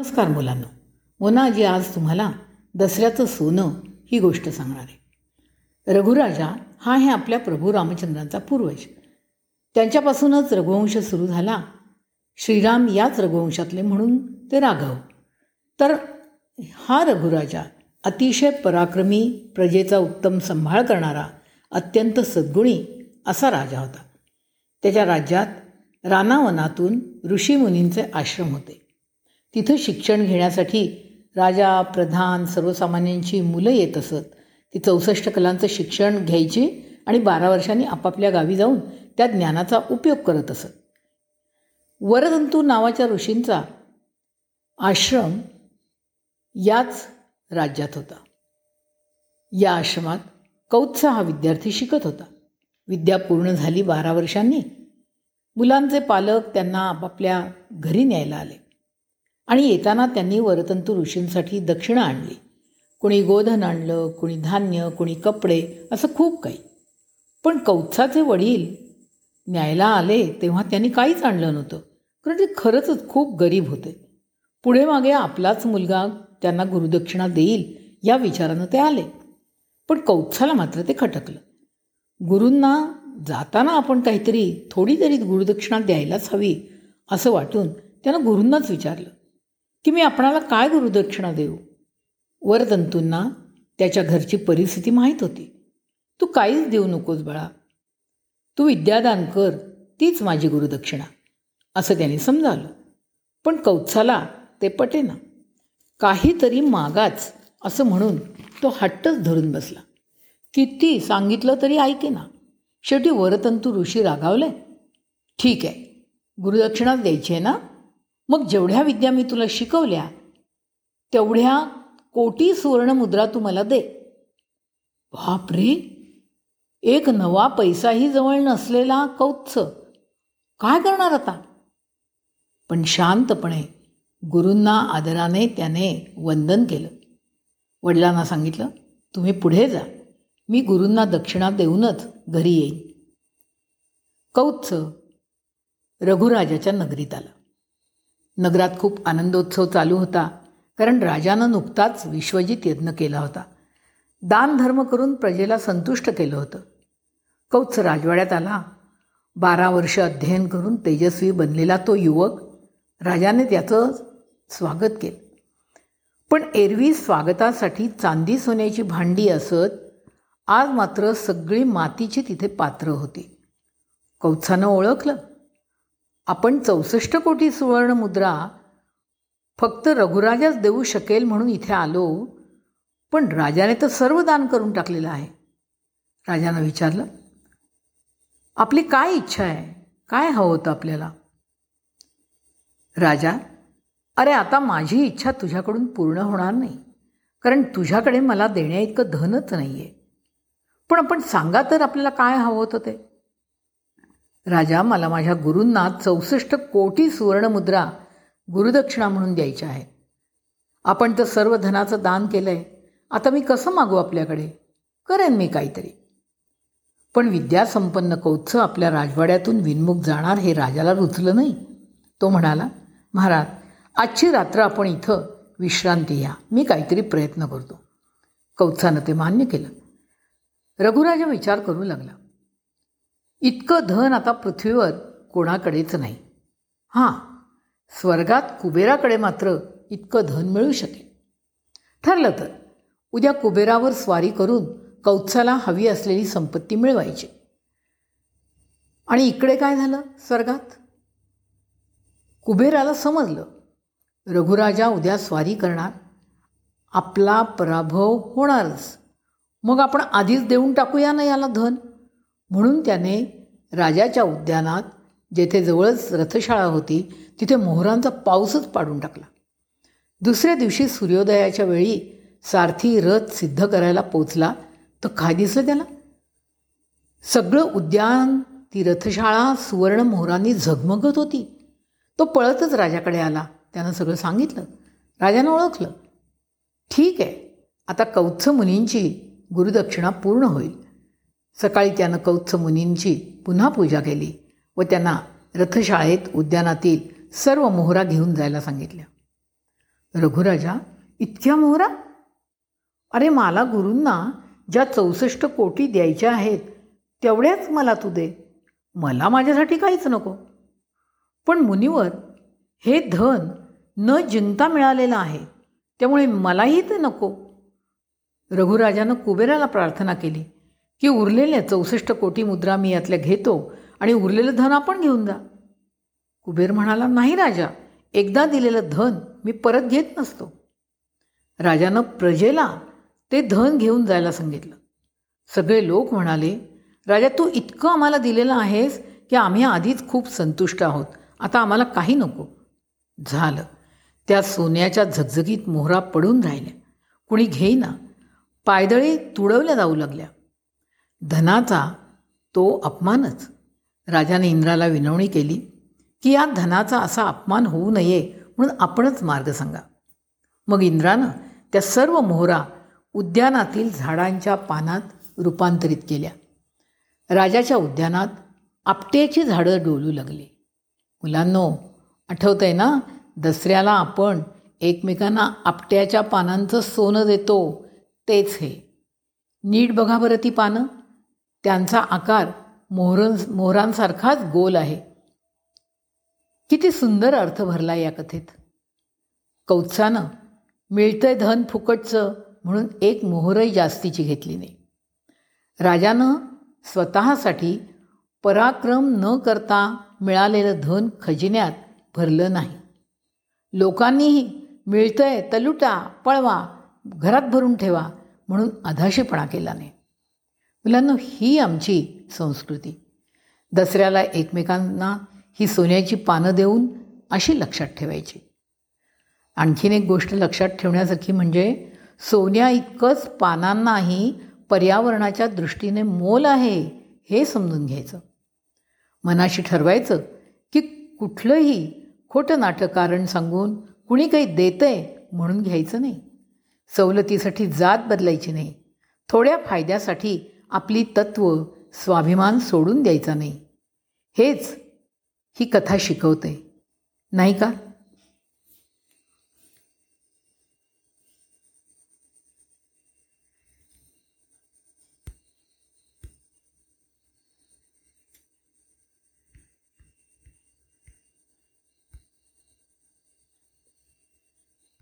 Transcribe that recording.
नमस्कार मुलांना. मोनाजी आज तुम्हाला दसऱ्याचं सोनं ही गोष्ट सांगणार आहे. रघुराजा हा आहे आपल्या प्रभू रामचंद्रांचा पूर्वज. त्यांच्यापासूनच रघुवंश सुरू झाला. श्रीराम याच रघुवंशातले म्हणून ते राघव. तर हा रघुराजा अतिशय पराक्रमी प्रजेचा उत्तम सांभाळ करणारा अत्यंत सद्गुणी असा राजा होता. त्याच्या राज्यात रानावनातून ऋषीमुनींचे आश्रम होते. तिथं शिक्षण घेण्यासाठी राजा प्रधान सर्वसामान्यांची मुलं येत असत. ती चौसष्ट कलांचं शिक्षण घ्यायची आणि बारा वर्षांनी आपापल्या गावी जाऊन त्या ज्ञानाचा उपयोग करत असत. वरदंतू नावाच्या ऋषींचा आश्रम याच राज्यात होता. या आश्रमात कौत्सा हा विद्यार्थी शिकत होता. विद्या पूर्ण झाली बारा वर्षांनी. मुलांचे पालक त्यांना आपापल्या घरी न्यायला आले. आणि येताना त्यांनी वरतंतू ऋषींसाठी दक्षिणा आणली. कोणी गोधन आणलं कुणी धान्य कोणी कपडे असं खूप काही. पण कौत्साचे वडील न्यायला आले तेव्हा त्यांनी काहीच आणलं नव्हतं. कारण ते खरंच खूप गरीब होते. पुढे मागे आपलाच मुलगा त्यांना गुरुदक्षिणा देईल या विचारानं ते आले. पण कौत्साला मात्र ते खटकलं. गुरूंना जाताना आपण काहीतरी थोडी तरी गुरुदक्षिणा द्यायलाच हवी असं वाटून त्यानं गुरूंनाच विचारलं. की मी आपणाला काय गुरुदक्षिणा देऊ? वरतंतूंना त्याच्या घरची परिस्थिती माहीत होती. तू काहीच देऊ नकोस बाळा. तू विद्यादान कर तीच माझी गुरुदक्षिणा असं त्याने समजावलं. पण कौत्साला ते पटेना. काहीतरी मागाच असं म्हणून तो हट्टच धरून बसला. किती सांगितलं तरी ऐकेना. शेवटी वरतंतू ऋषी रागावले. ठीक आहे गुरुदक्षिणाच द्यायची आहे ना? मग जेवढ्या विद्या मी तुला शिकवल्या तेवढ्या कोटी सुवर्णमुद्रा तू मला दे. बापरे! एक नवा पैसाही जवळ नसलेला कौत्स. काय करणार आता? पण शांतपणे गुरूंना आदराने त्याने वंदन केलं. वडिलांना सांगितलं तुम्ही पुढे जा. मी गुरूंना दक्षिणा देऊनच घरी येईन. कौत्स रघुराजाच्या नगरीत आला. नगरात खूप आनंदोत्सव चालू होता कारण राजानं नुकताच विश्वजित यज्ञ केला होता. दान धर्म करून प्रजेला संतुष्ट केलं होतं. कौत्स राजवाड्यात आला. बारा वर्ष अध्ययन करून तेजस्वी बनलेला तो युवक राजाने त्याचं स्वागत केलं. पण एरवी स्वागतासाठी चांदी सोन्याची भांडी असत आज मात्र सगळी मातीची तिथे पात्र होती. कौत्सानं ओळखलं? आपण चौसष्ट कोटी सुवर्ण मुद्रा फक्त रघुराजाच देऊ शकेल म्हणून इथे आलो पण राजाने तर सर्व दान करून टाकलेलं आहे. राजानं विचारलं आपली काय इच्छा आहे? काय हवं होतं आपल्याला? राजा अरे आता माझी इच्छा तुझ्याकडून पूर्ण होणार नाही कारण तुझ्याकडे मला देण्या इतकं धनच नाही आहे पण आपण सांगा तर आपल्याला काय हवं होतं ते? राजा मला माझ्या गुरूंना चौसष्ट कोटी सुवर्णमुद्रा गुरुदक्षिणा म्हणून द्यायच्या आहेत. आपण तर सर्व धनाचं दान केलं आहे आता मी कसं मागू आपल्याकडे? करेन मी काहीतरी. पण विद्यासंपन्न कौत्स आपल्या राजवाड्यातून विनमुख जाणार हे राजाला रुचलं नाही. तो म्हणाला महाराज आजची रात्र आपण इथं विश्रांती घ्या. मी काहीतरी प्रयत्न करतो. कौत्सानं ते मान्य केलं. रघुराजा विचार करू लागला. इतकं धन आता पृथ्वीवर कोणाकडेच नाही. हां स्वर्गात कुबेराकडे मात्र इतकं धन मिळू शकेल. ठरलं तर उद्या कुबेरावर स्वारी करून कौत्साला हवी असलेली संपत्ती मिळवायची. आणि इकडे काय झालं स्वर्गात? कुबेराला समजलं रघुराजा उद्या स्वारी करणार. आपला पराभव होणारच. मग आपण आधीच देऊन टाकूया ना याला धन? म्हणून त्याने राजाच्या उद्यानात जेथे जवळच रथशाळा होती तिथे मोहरांचा पाऊसच पाडून टाकला. दुसऱ्या दिवशी सूर्योदयाच्या वेळी सारथी रथ सिद्ध करायला पोचला तर काय दिसलं त्याला? सगळं उद्यान ती रथशाळा सुवर्ण मोहरांनी झगमगत होती. तो पळतच राजाकडे आला. त्यानं सगळं सांगितलं. राजानं ओळखलं. ठीक आहे. आता कौत्स मुनींची गुरुदक्षिणा पूर्ण होईल. सकाळी त्यानं कौत्स मुनींची पुन्हा पूजा केली व त्यांना रथशाळेत उद्यानातील सर्व मोहरा घेऊन जायला सांगितल्या. रघुराजा इतक्या मोहरा? अरे मला गुरूंना ज्या चौसष्ट कोटी द्यायच्या आहेत तेवढ्याच मला तू दे. मला माझ्यासाठी काहीच नको. पण मुनिवर हे धन न जिंकता मिळालेलं आहे त्यामुळे मलाही ते नको. रघुराजानं कुबेराला प्रार्थना केली. की उरलेल्या चौसष्ट कोटी मुद्रा मी यातल्या घेतो आणि उरलेलं धन आपण घेऊन जा. कुबेर म्हणाला नाही राजा एकदा दिलेलं धन मी परत घेत नसतो. राजानं प्रजेला ते धन घेऊन जायला सांगितलं. सगळे लोक म्हणाले राजा तू इतकं आम्हाला दिलेलं आहेस की आम्ही आधीच खूप संतुष्ट आहोत. आता आम्हाला काही नको. झालं. त्या सोन्याच्या झगझगीत मोहरा पडून राहिल्या. कुणी घेईना. पायदळी तुडवल्या जाऊ लागल्या. धनाचा तो अपमानच. राजाने इंद्राला विनवणी केली की या धनाचा असा अपमान होऊ नये म्हणून आपणच मार्ग सांगा. मग इंद्रानं त्या सर्व मोहरा उद्यानातील झाडांच्या पानात रूपांतरित केल्या. राजाच्या उद्यानात आपट्याची झाडं डोलू लागली. मुलांनो आठवतं आहे ना? दसऱ्याला आपण एकमेकांना आपट्याच्या पानांचं सोनं देतो तेच हे. नीट बघा बरं ती पानं. त्यांचा आकार मोहर मोहरांसारखाच गोल आहे. किती सुंदर अर्थ भरला या कथेत. कौत्सानं मिळतंय धन फुकटचं म्हणून एक मोहरही जास्तीची घेतली नाही. राजानं स्वतःसाठी पराक्रम न करता मिळालेलं धन खजिन्यात भरलं नाही. लोकांनीही मिळतंय तलुटा पळवा घरात भरून ठेवा म्हणून अधाशीपणा केला नाही. मुलांना ही आमची संस्कृती. दसऱ्याला एकमेकांना ही सोन्याची पानं देऊन अशी लक्षात ठेवायची. आणखीन एक गोष्ट लक्षात ठेवण्यासारखी म्हणजे सोन्या इतकंच पानांनाही पर्यावरणाच्या दृष्टीने मोल आहे हे समजून घ्यायचं. मनाशी ठरवायचं की कुठलंही खोटं नाटक कारण सांगून कुणी काही देतंय म्हणून घ्यायचं नाही. सवलतीसाठी जात बदलायची नाही. थोड्या फायद्यासाठी आपली तत्त्व स्वाभिमान सोडून द्यायचा नाही. हेच ही कथा शिकवते. नाही का?